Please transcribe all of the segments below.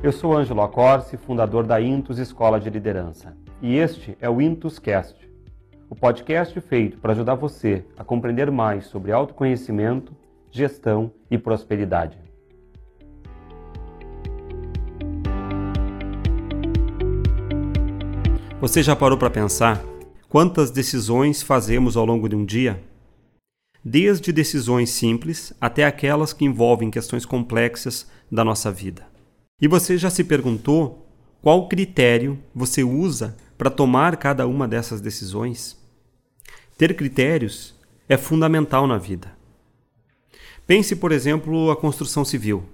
Eu sou Ângelo Acorce, fundador da Intus Escola de Liderança. E este é o Intus Cast, o podcast feito para ajudar você a compreender mais sobre autoconhecimento, gestão e prosperidade. Você já parou para pensar quantas decisões fazemos ao longo de um dia? Desde decisões simples até aquelas que envolvem questões complexas da nossa vida. E você já se perguntou qual critério você usa para tomar cada uma dessas decisões? Ter critérios é fundamental na vida. Pense, por exemplo, a construção civil.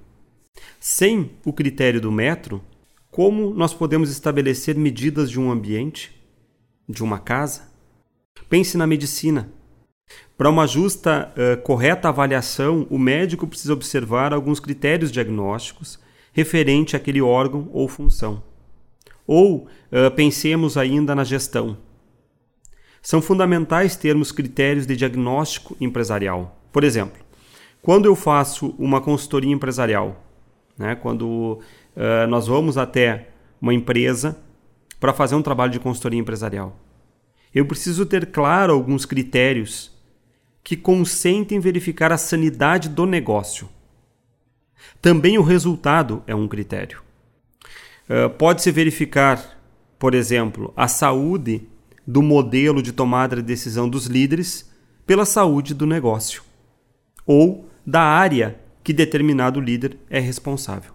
Sem o critério do metro, como nós podemos estabelecer medidas de um ambiente, de uma casa? Pense na medicina. Para uma justa, uh, correta avaliação, o médico precisa observar alguns critérios diagnósticos referente àquele órgão ou função. Ou uh, pensemos ainda na gestão. São fundamentais termos critérios de diagnóstico empresarial. Por exemplo, quando eu faço uma consultoria empresarial, né, quando uh, nós vamos até uma empresa para fazer um trabalho de consultoria empresarial, eu preciso ter claro alguns critérios que consentem verificar a sanidade do negócio. Também o resultado é um critério. Uh, Pode-se verificar, por exemplo, a saúde do modelo de tomada de decisão dos líderes pela saúde do negócio ou da área que determinado líder é responsável.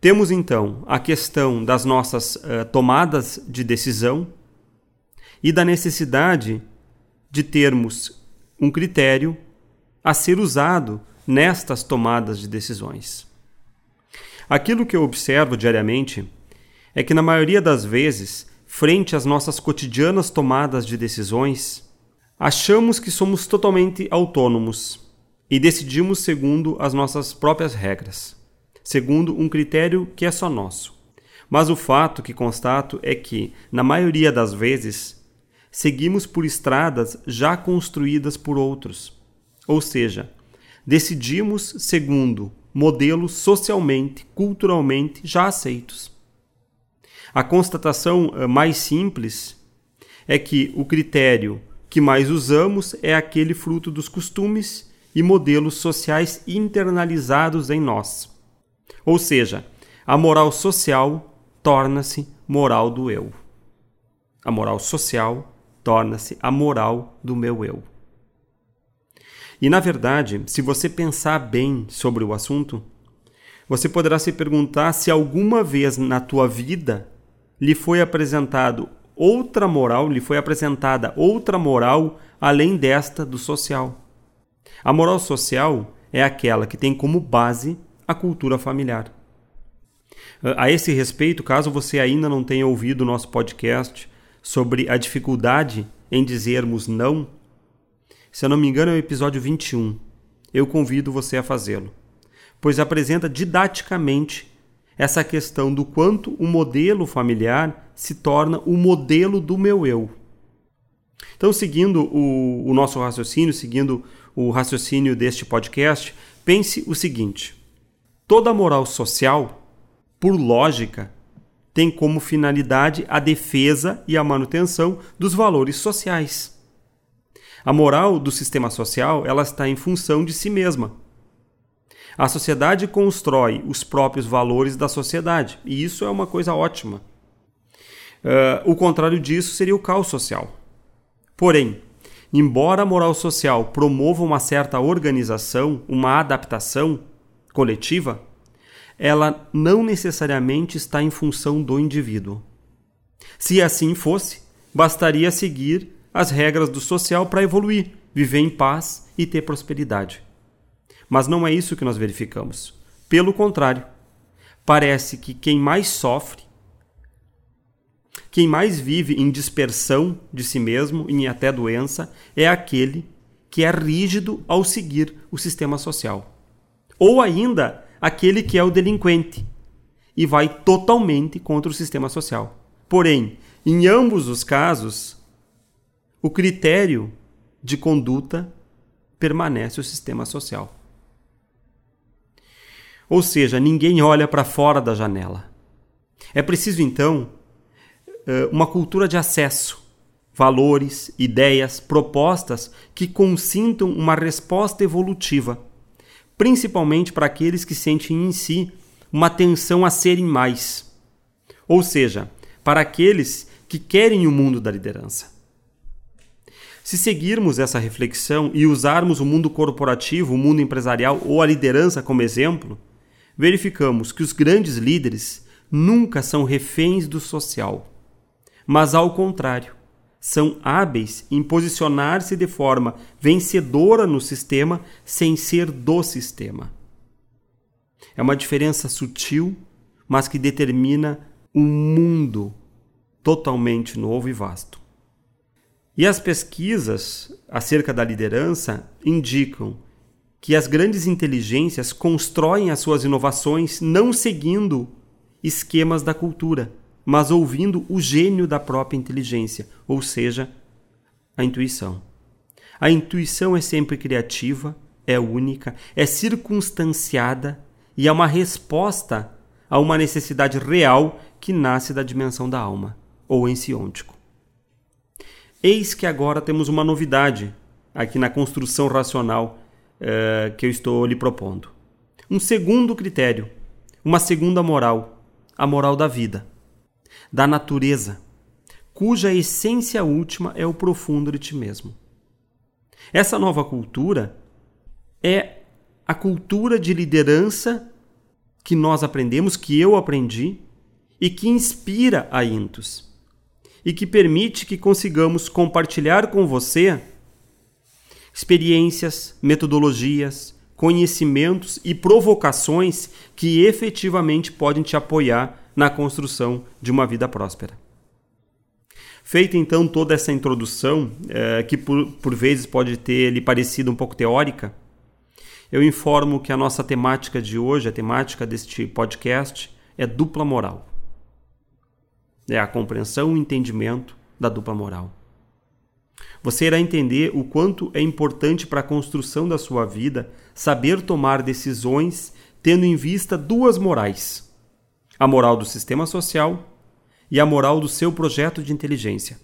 Temos então a questão das nossas uh, tomadas de decisão e da necessidade de termos um critério a ser usado nestas tomadas de decisões. Aquilo que eu observo diariamente é que, na maioria das vezes, frente às nossas cotidianas tomadas de decisões, achamos que somos totalmente autônomos e decidimos segundo as nossas próprias regras, segundo um critério que é só nosso. Mas o fato que constato é que, na maioria das vezes, seguimos por estradas já construídas por outros. Ou seja, decidimos segundo modelos socialmente, culturalmente já aceitos. A constatação eh, mais simples é que o critério que mais usamos é aquele fruto dos costumes e modelos sociais internalizados em nós. Ou seja, a moral social torna-se moral do eu. A moral social torna-se a moral do meu eu. E na verdade, se você pensar bem sobre o assunto, você poderá se perguntar se alguma vez na tua vida lhe foi apresentado outra moral, lhe foi apresentada outra moral além desta do social. A moral social é aquela que tem como base a cultura familiar. A esse respeito, caso você ainda não tenha ouvido o nosso podcast sobre a dificuldade em dizermos não, se eu não me engano, é o episódio 21. Eu convido você a fazê-lo, pois apresenta didaticamente essa questão do quanto o modelo familiar se torna o modelo do meu eu. Então, seguindo o, o nosso raciocínio, seguindo o raciocínio deste podcast, pense o seguinte: toda moral social, por lógica, tem como finalidade a defesa e a manutenção dos valores sociais. A moral do sistema social ela está em função de si mesma. A sociedade constrói os próprios valores da sociedade, e isso é uma coisa ótima. Uh, o contrário disso seria o caos social. Porém, embora a moral social promova uma certa organização, uma adaptação coletiva, ela não necessariamente está em função do indivíduo. Se assim fosse, bastaria seguir as regras do social para evoluir, viver em paz e ter prosperidade. Mas não é isso que nós verificamos. Pelo contrário, parece que quem mais sofre, quem mais vive em dispersão de si mesmo e em até doença, é aquele que é rígido ao seguir o sistema social. Ou ainda, aquele que é o delinquente e vai totalmente contra o sistema social. Porém, em ambos os casos, o critério de conduta permanece o sistema social. Ou seja, ninguém olha para fora da janela. É preciso, então, eh, uma cultura de acesso, valores, ideias, propostas que consintam uma resposta evolutiva, principalmente para aqueles que sentem em si uma tensão a serem mais. Ou seja, para aqueles que querem o mundo da liderança. Se seguirmos essa reflexão e usarmos o mundo corporativo, o mundo empresarial ou a liderança como exemplo, verificamos que os grandes líderes nunca são reféns do social, mas ao contrário, são hábeis em posicionar-se de forma vencedora no sistema sem ser do sistema. É uma diferença sutil, mas que determina um mundo totalmente novo e vasto. E as pesquisas acerca da liderança indicam que as grandes inteligências constroem as suas inovações não seguindo esquemas da cultura, mas ouvindo o gênio da própria inteligência, ou seja, a intuição. A intuição é sempre criativa, é única, é circunstanciada e é uma resposta a uma necessidade real que nasce da dimensão da alma, ou ensiôntico. Eis que agora temos uma novidade aqui na construção racional uh, que eu estou lhe propondo. Um segundo critério, uma segunda moral, a moral da vida, da natureza, cuja essência última é o profundo de ti mesmo. Essa nova cultura é a cultura de liderança que nós aprendemos, que eu aprendi e que inspira a Intus e que permite que consigamos compartilhar com você experiências, metodologias, conhecimentos e provocações que efetivamente podem te apoiar na construção de uma vida próspera. Feita então toda essa introdução, é, que por, por vezes pode ter lhe parecido um pouco teórica, eu informo que a nossa temática de hoje, a temática deste podcast, é dupla moral. É a compreensão e entendimento da dupla moral. Você irá entender o quanto é importante para a construção da sua vida saber tomar decisões tendo em vista duas morais: a moral do sistema social e a moral do seu projeto de inteligência,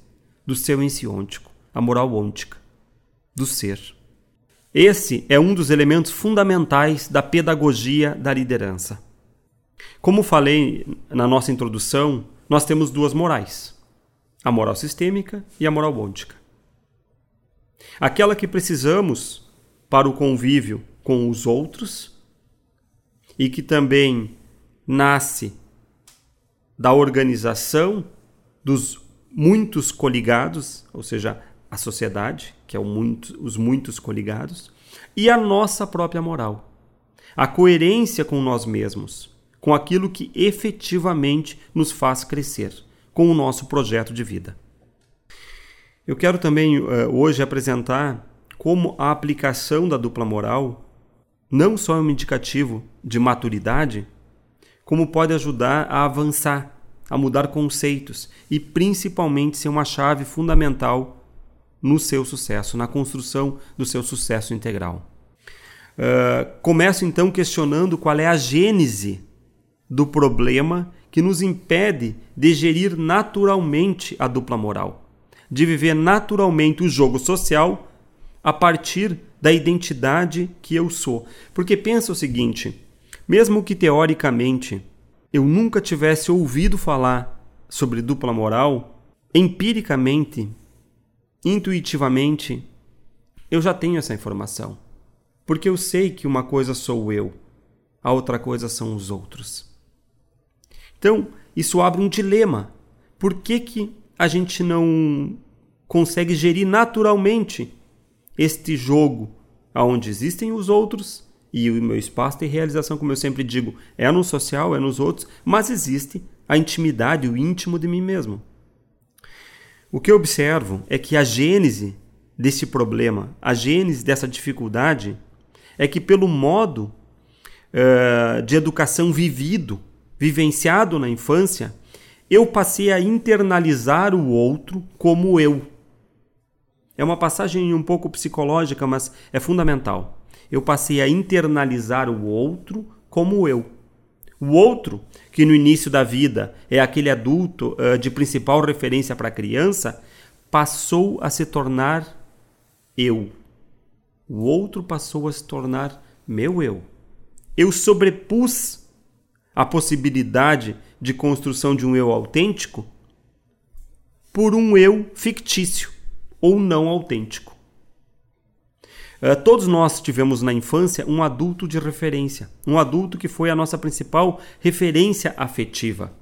do seu ensiôntico, a moral ôntica, do ser. Esse é um dos elementos fundamentais da pedagogia da liderança. Como falei na nossa introdução, nós temos duas morais: a moral sistêmica e a moral ôntica. Aquela que precisamos para o convívio com os outros e que também nasce da organização dos muitos coligados, ou seja, a sociedade, que é muito, os muitos coligados, e a nossa própria moral, a coerência com nós mesmos, com aquilo que efetivamente nos faz crescer, com o nosso projeto de vida. Eu quero também uh, hoje apresentar como a aplicação da dupla moral não só é um indicativo de maturidade, como pode ajudar a avançar, a mudar conceitos e principalmente ser uma chave fundamental no seu sucesso, na construção do seu sucesso integral. Uh, começo então questionando qual é a gênese do problema que nos impede de gerir naturalmente a dupla moral, de viver naturalmente o jogo social a partir da identidade que eu sou. Porque pensa o seguinte: mesmo que teoricamente eu nunca tivesse ouvido falar sobre dupla moral, empiricamente, intuitivamente, eu já tenho essa informação. Porque eu sei que uma coisa sou eu, a outra coisa são os outros. Então, isso abre um dilema. Por que, que a gente não consegue gerir naturalmente este jogo onde existem os outros e o meu espaço de realização, como eu sempre digo, é no social, é nos outros, mas existe a intimidade, o íntimo de mim mesmo. O que eu observo é que a gênese desse problema, a gênese dessa dificuldade, é que pelo modo uh, de educação vivido vivenciado na infância, eu passei a internalizar o outro como eu. É uma passagem um pouco psicológica, mas é fundamental. Eu passei a internalizar o outro como eu. O outro, que no início da vida é aquele adulto uh, de principal referência para a criança, passou a se tornar eu. O outro passou a se tornar meu eu. Eu sobrepus a possibilidade de construção de um eu autêntico por um eu fictício ou não autêntico. Uh, todos nós tivemos na infância um adulto de referência, um adulto que foi a nossa principal referência afetiva.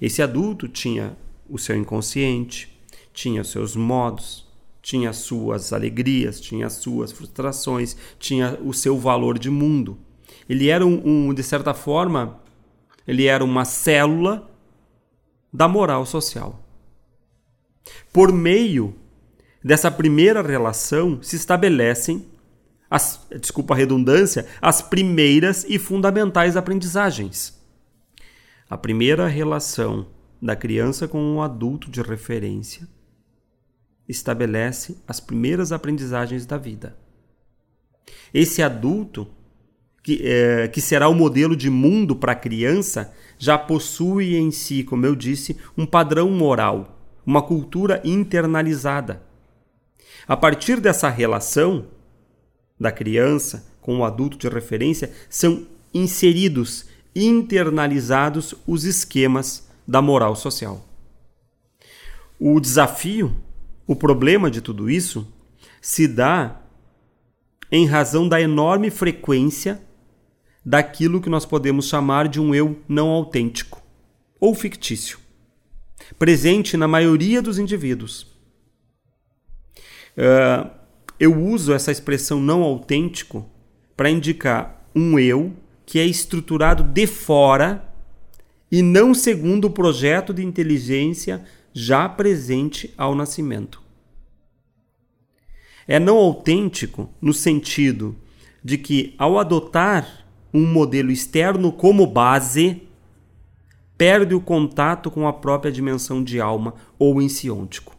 Esse adulto tinha o seu inconsciente, tinha os seus modos, tinha as suas alegrias, tinha as suas frustrações, tinha o seu valor de mundo. Ele era um, um de certa forma, ele era uma célula da moral social. Por meio dessa primeira relação se estabelecem as, desculpa a redundância, as primeiras e fundamentais aprendizagens. A primeira relação da criança com um adulto de referência estabelece as primeiras aprendizagens da vida. Esse adulto, que, é, que será o modelo de mundo para a criança, já possui em si, como eu disse, um padrão moral, uma cultura internalizada. A partir dessa relação da criança com o adulto de referência, são inseridos, internalizados os esquemas da moral social. O desafio o problema de tudo isso se dá em razão da enorme frequência daquilo que nós podemos chamar de um eu não autêntico ou fictício, presente na maioria dos indivíduos. Uh, eu uso essa expressão não autêntico para indicar um eu que é estruturado de fora e não segundo o projeto de inteligência já presente ao nascimento. É não autêntico no sentido de que, ao adotar um modelo externo como base, perde o contato com a própria dimensão de alma ou ensiôntico.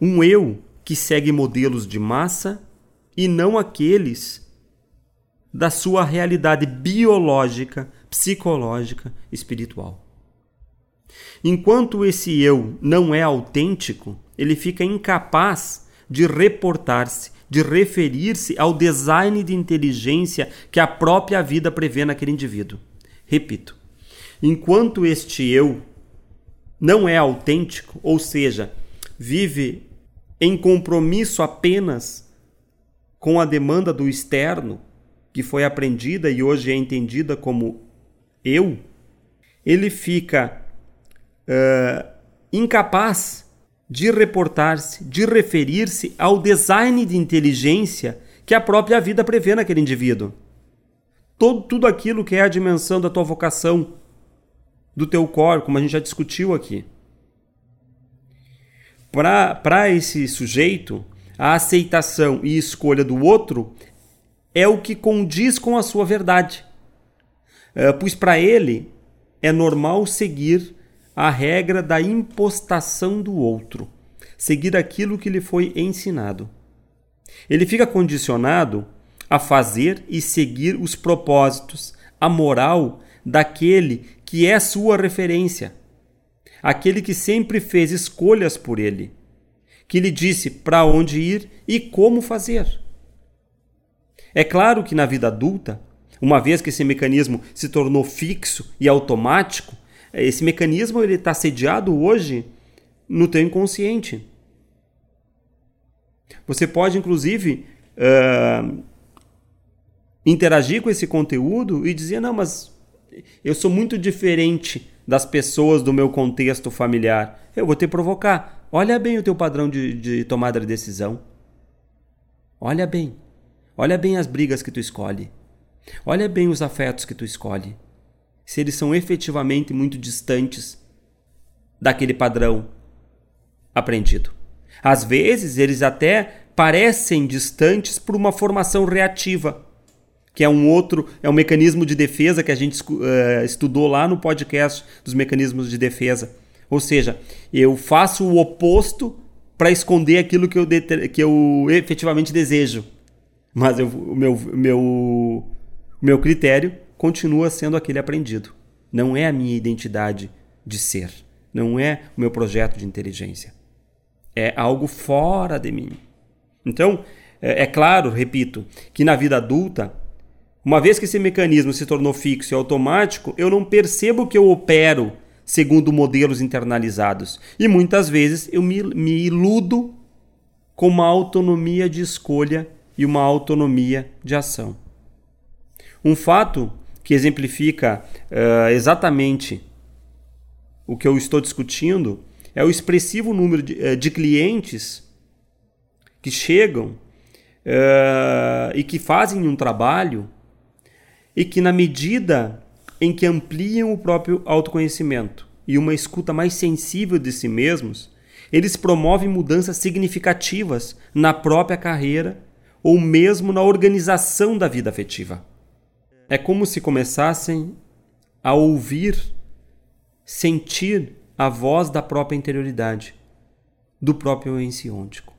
Um eu que segue modelos de massa e não aqueles da sua realidade biológica, psicológica, espiritual. Enquanto esse eu não é autêntico, ele fica incapaz de reportar-se, de referir-se ao design de inteligência que a própria vida prevê naquele indivíduo. Repito, enquanto este eu não é autêntico, ou seja, vive em compromisso apenas com a demanda do externo, que foi aprendida e hoje é entendida como eu, ele fica uh, incapaz de reportar-se, de referir-se ao design de inteligência que a própria vida prevê naquele indivíduo. Todo, tudo aquilo que é a dimensão da tua vocação, do teu corpo, como a gente já discutiu aqui. Para esse sujeito, a aceitação e escolha do outro é o que condiz com a sua verdade. Uh, pois para ele é normal seguir a regra da impostação do outro, seguir aquilo que lhe foi ensinado. Ele fica condicionado a fazer e seguir os propósitos, a moral daquele que é sua referência, aquele que sempre fez escolhas por ele, que lhe disse para onde ir e como fazer. É claro que na vida adulta, uma vez que esse mecanismo se tornou fixo e automático, esse mecanismo ele está sediado hoje no teu inconsciente. Você pode, inclusive, uh, interagir com esse conteúdo e dizer: não, mas eu sou muito diferente das pessoas do meu contexto familiar. Eu vou te provocar. Olha bem o teu padrão de, de tomada de decisão. Olha bem. Olha bem as brigas que tu escolhe. Olha bem os afetos que tu escolhe se eles são efetivamente muito distantes daquele padrão aprendido. Às vezes, eles até parecem distantes por uma formação reativa, que é um outro, é um mecanismo de defesa que a gente uh, estudou lá no podcast dos mecanismos de defesa. Ou seja, eu faço o oposto para esconder aquilo que eu, que eu efetivamente desejo. mas eu, o, meu, meu, o meu critério continua sendo aquele aprendido. Não é a minha identidade de ser. Não é o meu projeto de inteligência. É algo fora de mim. Então, é, é claro, repito, que na vida adulta, uma vez que esse mecanismo se tornou fixo e automático, eu não percebo que eu opero segundo modelos internalizados. E muitas vezes eu me, me iludo com uma autonomia de escolha e uma autonomia de ação. Um fato que exemplifica uh, exatamente o que eu estou discutindo é o expressivo número de, uh, de clientes que chegam uh, e que fazem um trabalho e que, na medida em que ampliam o próprio autoconhecimento e uma escuta mais sensível de si mesmos, eles promovem mudanças significativas na própria carreira ou mesmo na organização da vida afetiva. É como se começassem a ouvir, sentir a voz da própria interioridade, do próprio ensiôntico,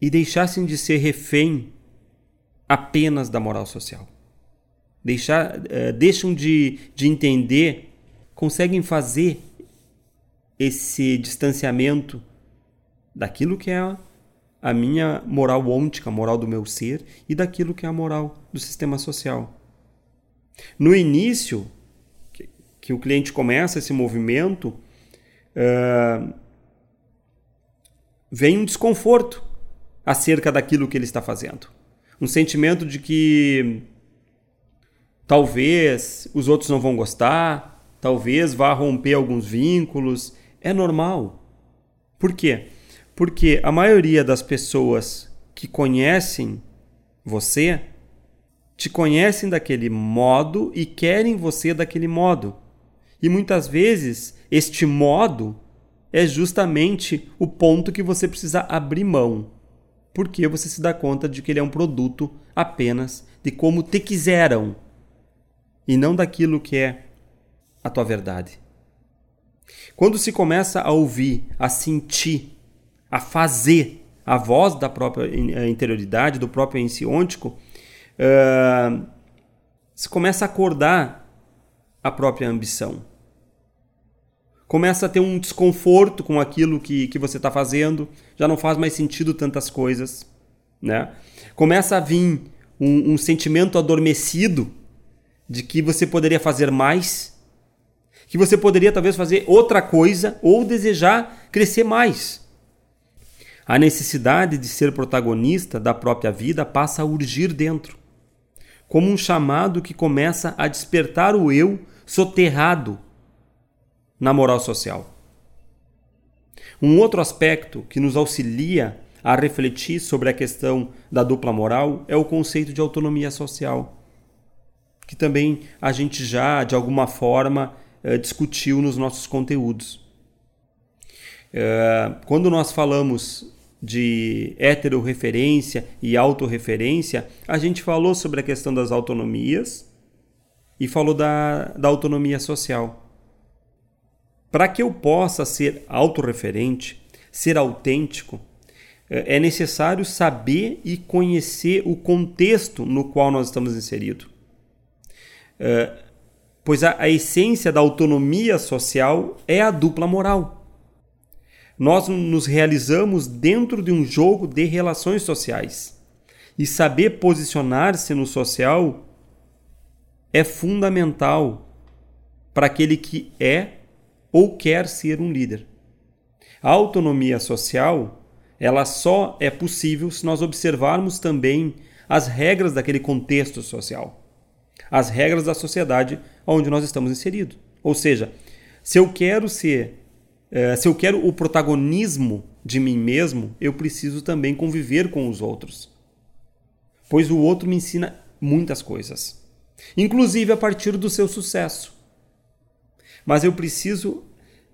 e deixassem de ser refém apenas da moral social. Deixar, uh, deixam de, de entender, conseguem fazer esse distanciamento daquilo que é a minha moral ôntica, a moral do meu ser, e daquilo que é a moral do sistema social. No início, que, que o cliente começa esse movimento, uh, vem um desconforto acerca daquilo que ele está fazendo. Um sentimento de que talvez os outros não vão gostar, talvez vá romper alguns vínculos. É normal. Por quê? Porque a maioria das pessoas que conhecem você te conhecem daquele modo e querem você daquele modo. E muitas vezes este modo é justamente o ponto que você precisa abrir mão, porque você se dá conta de que ele é um produto apenas de como te quiseram e não daquilo que é a tua verdade. Quando se começa a ouvir, a sentir a fazer a voz da própria interioridade, do próprio ensiôntico, se começa a acordar a própria ambição. Começa a ter um desconforto com aquilo que, que você está fazendo, já não faz mais sentido tantas coisas. Né? Começa a vir um, um sentimento adormecido de que você poderia fazer mais, que você poderia talvez fazer outra coisa ou desejar crescer mais. A necessidade de ser protagonista da própria vida passa a urgir dentro, como um chamado que começa a despertar o eu soterrado na moral social. Um outro aspecto que nos auxilia a refletir sobre a questão da dupla moral é o conceito de autonomia social, que também a gente já, de alguma forma, eh, discutiu nos nossos conteúdos. Eh, quando nós falamos de heterorreferência e autorreferência, a gente falou sobre a questão das autonomias e falou da, da autonomia social. Para que eu possa ser autorreferente, ser autêntico, é, é necessário saber e conhecer o contexto no qual nós estamos inseridos. É, pois a, a essência da autonomia social é a dupla moral nós nos realizamos dentro de um jogo de relações sociais. E saber posicionar-se no social é fundamental para aquele que é ou quer ser um líder. A autonomia social, ela só é possível se nós observarmos também as regras daquele contexto social, as regras da sociedade onde nós estamos inseridos. Ou seja, se eu quero ser é, se eu quero o protagonismo de mim mesmo, eu preciso também conviver com os outros. Pois o outro me ensina muitas coisas, inclusive a partir do seu sucesso. Mas eu preciso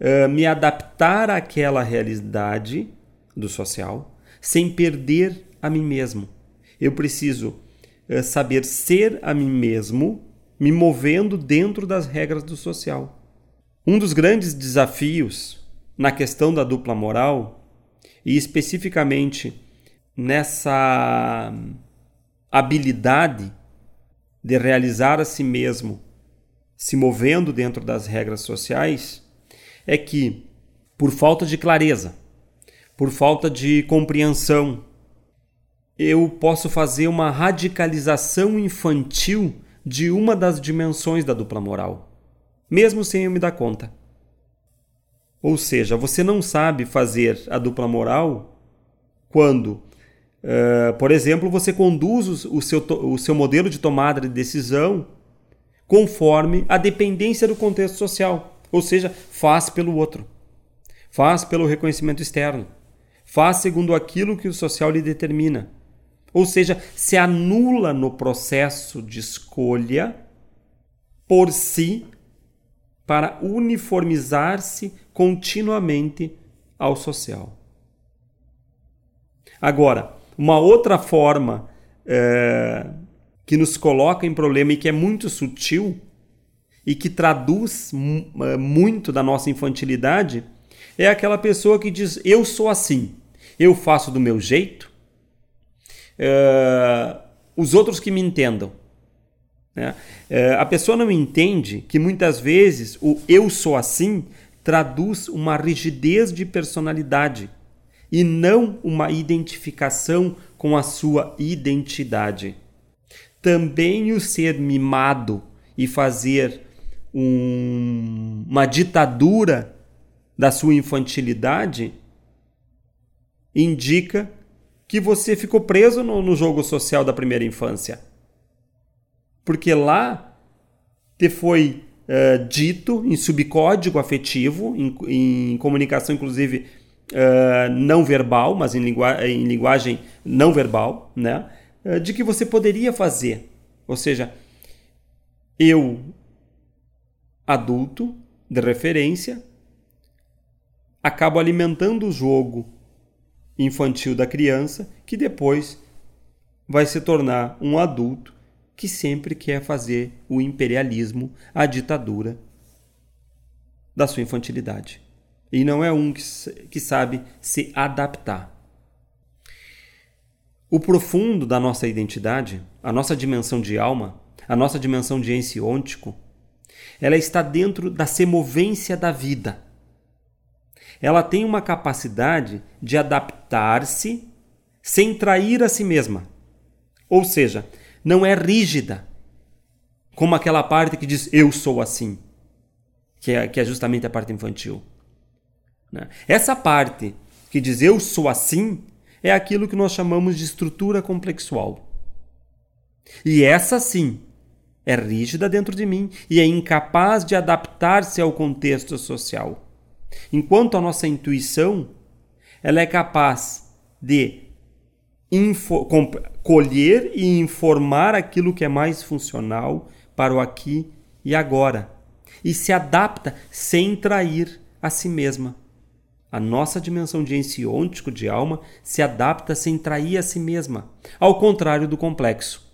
uh, me adaptar àquela realidade do social sem perder a mim mesmo. Eu preciso uh, saber ser a mim mesmo, me movendo dentro das regras do social. Um dos grandes desafios na questão da dupla moral e especificamente nessa habilidade de realizar a si mesmo, se movendo dentro das regras sociais, é que, por falta de clareza, por falta de compreensão, eu posso fazer uma radicalização infantil de uma das dimensões da dupla moral, mesmo sem eu me dar conta. Ou seja, você não sabe fazer a dupla moral quando, uh, por exemplo, você conduz o seu, o seu modelo de tomada de decisão conforme a dependência do contexto social. Ou seja, faz pelo outro, faz pelo reconhecimento externo, faz segundo aquilo que o social lhe determina. Ou seja, se anula no processo de escolha por si para uniformizar-se continuamente ao social. Agora, uma outra forma é, que nos coloca em problema e que é muito sutil e que traduz é, muito da nossa infantilidade é aquela pessoa que diz: Eu sou assim, eu faço do meu jeito, é, os outros que me entendam. Né? É, a pessoa não entende que muitas vezes o eu sou assim traduz uma rigidez de personalidade e não uma identificação com a sua identidade. Também o ser mimado e fazer um, uma ditadura da sua infantilidade indica que você ficou preso no, no jogo social da primeira infância. Porque lá te foi uh, dito em subcódigo afetivo, em, em comunicação, inclusive uh, não verbal, mas em, lingua em, linguagem não verbal, né? Uh, de que você poderia fazer. Ou seja, eu, adulto, de referência, acabo alimentando o jogo infantil da criança, que depois vai se tornar um adulto que sempre quer fazer o imperialismo, a ditadura da sua infantilidade. E não é um que, que sabe se adaptar. O profundo da nossa identidade, a nossa dimensão de alma, a nossa dimensão de ensiôntico, ela está dentro da semovência da vida. Ela tem uma capacidade de adaptar-se sem trair a si mesma. Ou seja, não é rígida, como aquela parte que diz eu sou assim, que é, que é justamente a parte infantil. Né? Essa parte que diz eu sou assim é aquilo que nós chamamos de estrutura complexual. E essa sim é rígida dentro de mim e é incapaz de adaptar-se ao contexto social. Enquanto a nossa intuição ela é capaz de colher e informar aquilo que é mais funcional para o aqui e agora. E se adapta sem trair a si mesma. A nossa dimensão de ensiôntico de alma se adapta sem trair a si mesma, ao contrário do complexo.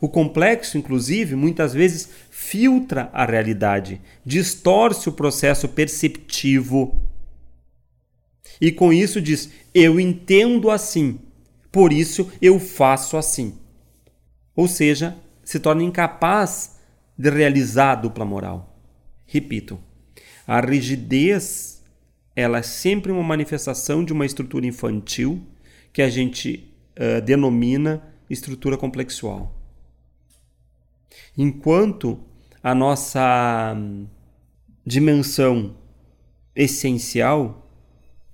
O complexo, inclusive, muitas vezes filtra a realidade, distorce o processo perceptivo. E com isso diz: eu entendo assim, por isso eu faço assim. Ou seja, se torna incapaz de realizar a dupla moral. Repito, a rigidez ela é sempre uma manifestação de uma estrutura infantil que a gente uh, denomina estrutura complexual. Enquanto a nossa hum, dimensão essencial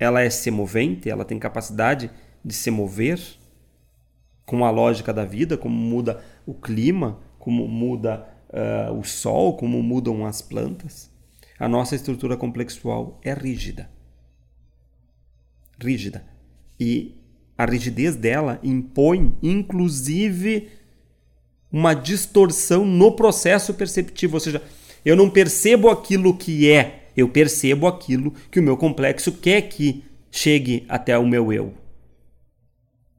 ela é semovente, ela tem capacidade de se mover com a lógica da vida, como muda o clima, como muda uh, o sol, como mudam as plantas, a nossa estrutura complexual é rígida. Rígida. E a rigidez dela impõe, inclusive, uma distorção no processo perceptivo. Ou seja, eu não percebo aquilo que é, eu percebo aquilo que o meu complexo quer que chegue até o meu eu.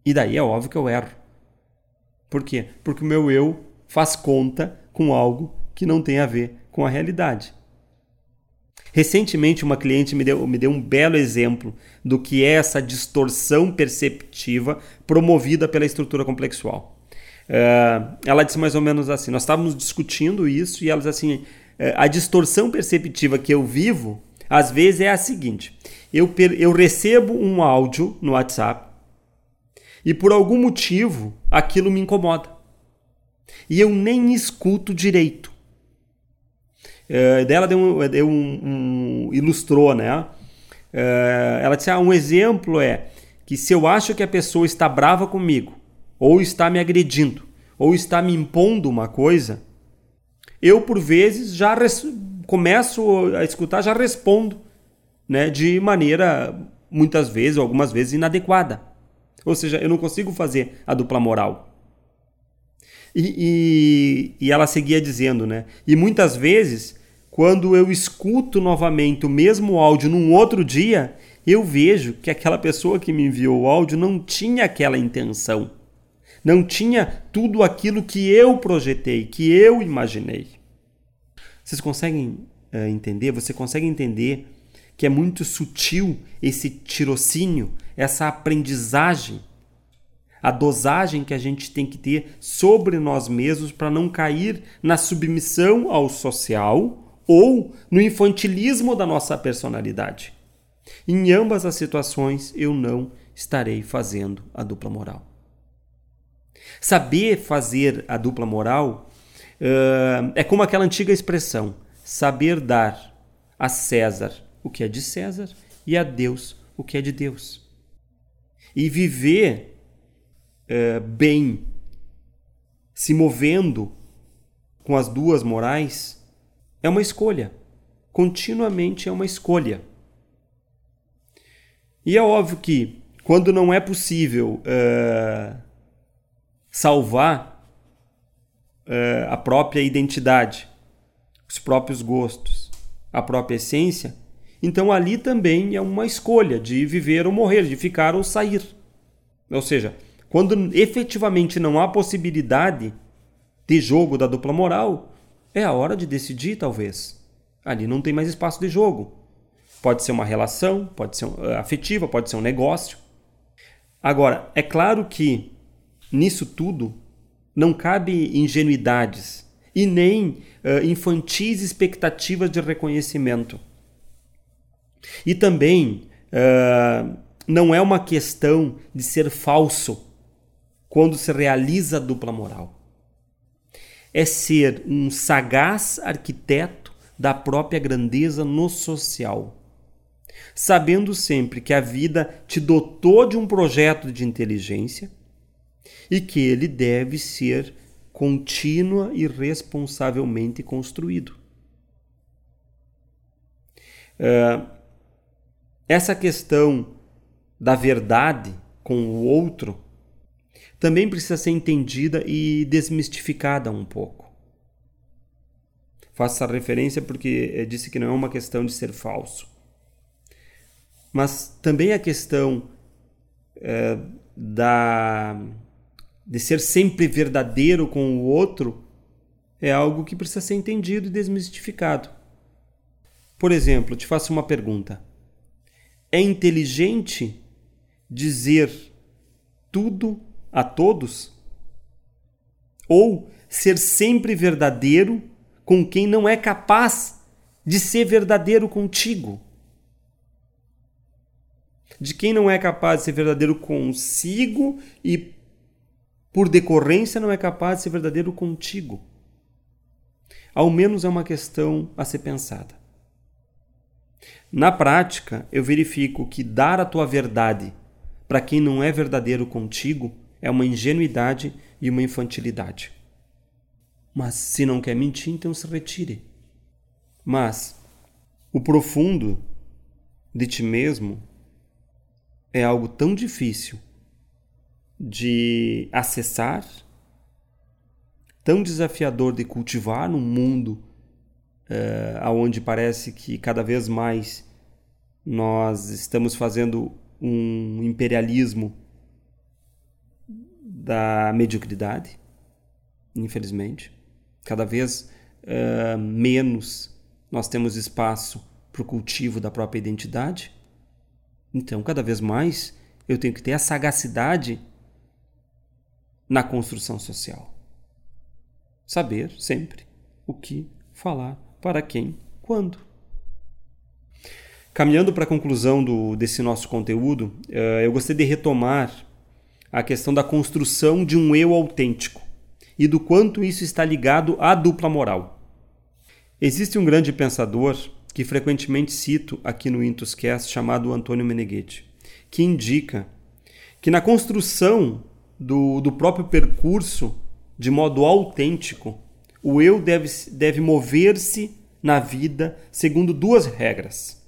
E daí é óbvio que eu erro. Por quê? Porque o meu eu faz conta com algo que não tem a ver com a realidade. Recentemente, uma cliente me deu, me deu um belo exemplo do que é essa distorção perceptiva promovida pela estrutura complexual. Uh, ela disse mais ou menos assim: nós estávamos discutindo isso e ela disse assim: a distorção perceptiva que eu vivo, às vezes, é a seguinte: eu, eu recebo um áudio no WhatsApp e por algum motivo aquilo me incomoda. E eu nem escuto direito. Uh, dela deu deu um, um ilustrou, né? ela disse: ah, um exemplo é que se eu acho que a pessoa está brava comigo ou está me agredindo, ou está me impondo uma coisa, eu por vezes já começo a escutar, já respondo, né, de maneira muitas vezes, ou algumas vezes inadequada. Ou seja, eu não consigo fazer a dupla moral. E, e, e ela seguia dizendo, né? E muitas vezes, quando eu escuto novamente o mesmo áudio num outro dia, eu vejo que aquela pessoa que me enviou o áudio não tinha aquela intenção não tinha tudo aquilo que eu projetei, que eu imaginei. Vocês conseguem uh, entender? Você consegue entender que é muito sutil esse tirocínio, essa aprendizagem, a dosagem que a gente tem que ter sobre nós mesmos para não cair na submissão ao social ou no infantilismo da nossa personalidade. Em ambas as situações, eu não estarei fazendo a dupla moral. Saber fazer a dupla moral uh, é como aquela antiga expressão: saber dar a César o que é de César e a Deus o que é de Deus. E viver uh, bem, se movendo com as duas morais, é uma escolha. Continuamente é uma escolha. E é óbvio que, quando não é possível uh, salvar uh, a própria identidade, os próprios gostos, a própria essência, então ali também é uma escolha de viver ou morrer, de ficar ou sair. Ou seja, quando efetivamente não há possibilidade de jogo da dupla moral, é a hora de decidir, talvez. Ali não tem mais espaço de jogo. Pode ser uma relação, pode ser uh, afetiva, pode ser um negócio. Agora, é claro que Nisso tudo, não cabe ingenuidades e nem uh, infantis expectativas de reconhecimento. E também uh, não é uma questão de ser falso quando se realiza a dupla moral. É ser um sagaz arquiteto da própria grandeza no social, sabendo sempre que a vida te dotou de um projeto de inteligência e que ele deve ser contínua e responsavelmente construído. Uh, essa questão da verdade com o outro também precisa ser entendida e desmistificada um pouco. Faço essa referência porque disse que não é uma questão de ser falso. Mas também a questão é, da de ser sempre verdadeiro com o outro, é algo que precisa ser entendido e desmistificado. Por exemplo, te faço uma pergunta: é inteligente dizer tudo a todos? Ou ser sempre verdadeiro com quem não é capaz de ser verdadeiro contigo? De quem não é capaz de ser verdadeiro consigo e por decorrência, não é capaz de ser verdadeiro contigo. Ao menos é uma questão a ser pensada. Na prática, eu verifico que dar a tua verdade para quem não é verdadeiro contigo é uma ingenuidade e uma infantilidade. Mas se não quer mentir, então se retire. Mas o profundo de ti mesmo é algo tão difícil de acessar, tão desafiador de cultivar num mundo uh, onde parece que cada vez mais nós estamos fazendo um imperialismo da mediocridade, infelizmente. Cada vez uh, menos nós temos espaço para o cultivo da própria identidade. Então, cada vez mais eu tenho que ter a sagacidade na construção social. Saber sempre o que falar, para quem, quando. Caminhando para a conclusão do, desse nosso conteúdo, uh, eu gostaria de retomar a questão da construção de um eu autêntico e do quanto isso está ligado à dupla moral. Existe um grande pensador que frequentemente cito aqui no Intuscast chamado Antônio Meneghetti, que indica que na construção do, do próprio percurso de modo autêntico, o eu deve, deve mover-se na vida segundo duas regras.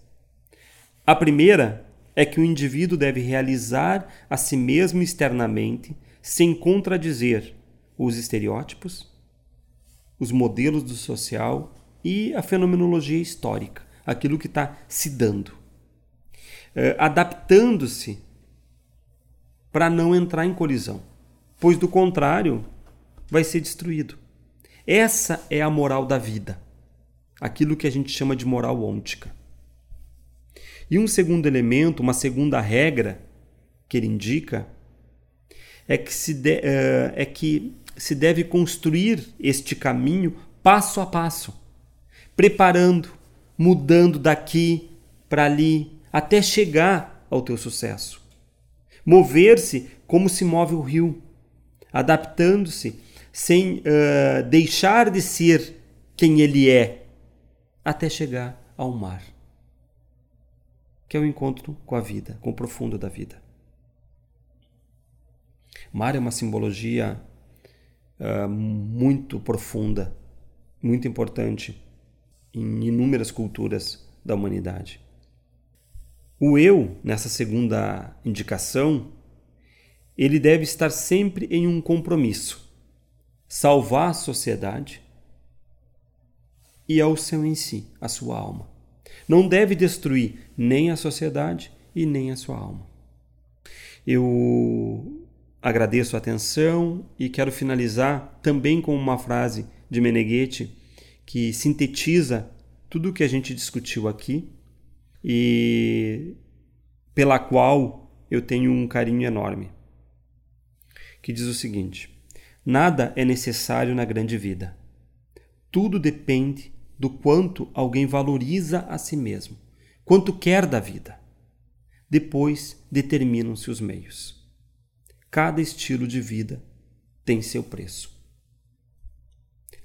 A primeira é que o indivíduo deve realizar a si mesmo externamente, sem contradizer os estereótipos, os modelos do social e a fenomenologia histórica, aquilo que está se dando. É, adaptando-se para não entrar em colisão, pois do contrário vai ser destruído. Essa é a moral da vida, aquilo que a gente chama de moral ôntica. E um segundo elemento, uma segunda regra que ele indica é que se, de, uh, é que se deve construir este caminho passo a passo, preparando, mudando daqui para ali, até chegar ao teu sucesso. Mover-se como se move o rio, adaptando-se sem uh, deixar de ser quem ele é, até chegar ao mar que é o encontro com a vida, com o profundo da vida. Mar é uma simbologia uh, muito profunda, muito importante em inúmeras culturas da humanidade. O eu, nessa segunda indicação, ele deve estar sempre em um compromisso: salvar a sociedade e ao seu em si, a sua alma. Não deve destruir nem a sociedade e nem a sua alma. Eu agradeço a atenção e quero finalizar também com uma frase de Meneghetti que sintetiza tudo o que a gente discutiu aqui e pela qual eu tenho um carinho enorme. Que diz o seguinte: Nada é necessário na grande vida. Tudo depende do quanto alguém valoriza a si mesmo, quanto quer da vida. Depois determinam-se os meios. Cada estilo de vida tem seu preço.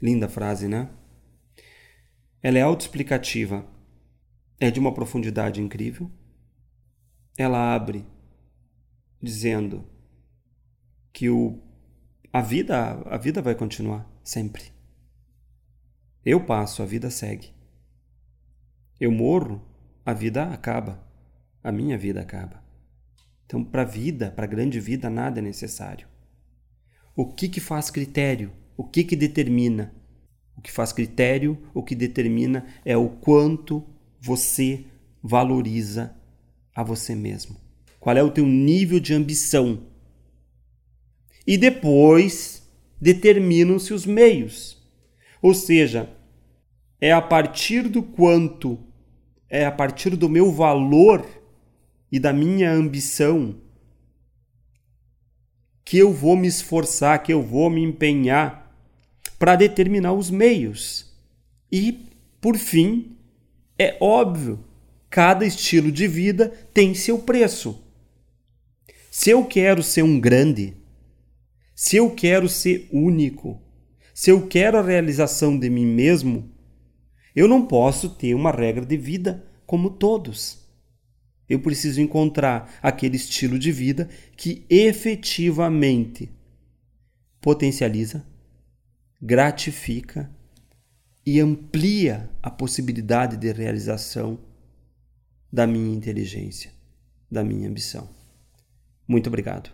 Linda frase, né? Ela é autoexplicativa, é de uma profundidade incrível. Ela abre dizendo que o, a vida a vida vai continuar sempre. Eu passo, a vida segue. Eu morro, a vida acaba. A minha vida acaba. Então, para a vida, para a grande vida, nada é necessário. O que, que faz critério? O que, que determina? O que faz critério, o que determina é o quanto você valoriza a você mesmo. Qual é o teu nível de ambição? E depois determinam-se os meios. Ou seja, é a partir do quanto, é a partir do meu valor e da minha ambição que eu vou me esforçar, que eu vou me empenhar para determinar os meios. E, por fim, é óbvio, cada estilo de vida tem seu preço. Se eu quero ser um grande, se eu quero ser único, se eu quero a realização de mim mesmo, eu não posso ter uma regra de vida como todos. Eu preciso encontrar aquele estilo de vida que efetivamente potencializa, gratifica e amplia a possibilidade de realização da minha inteligência, da minha ambição. Muito obrigado.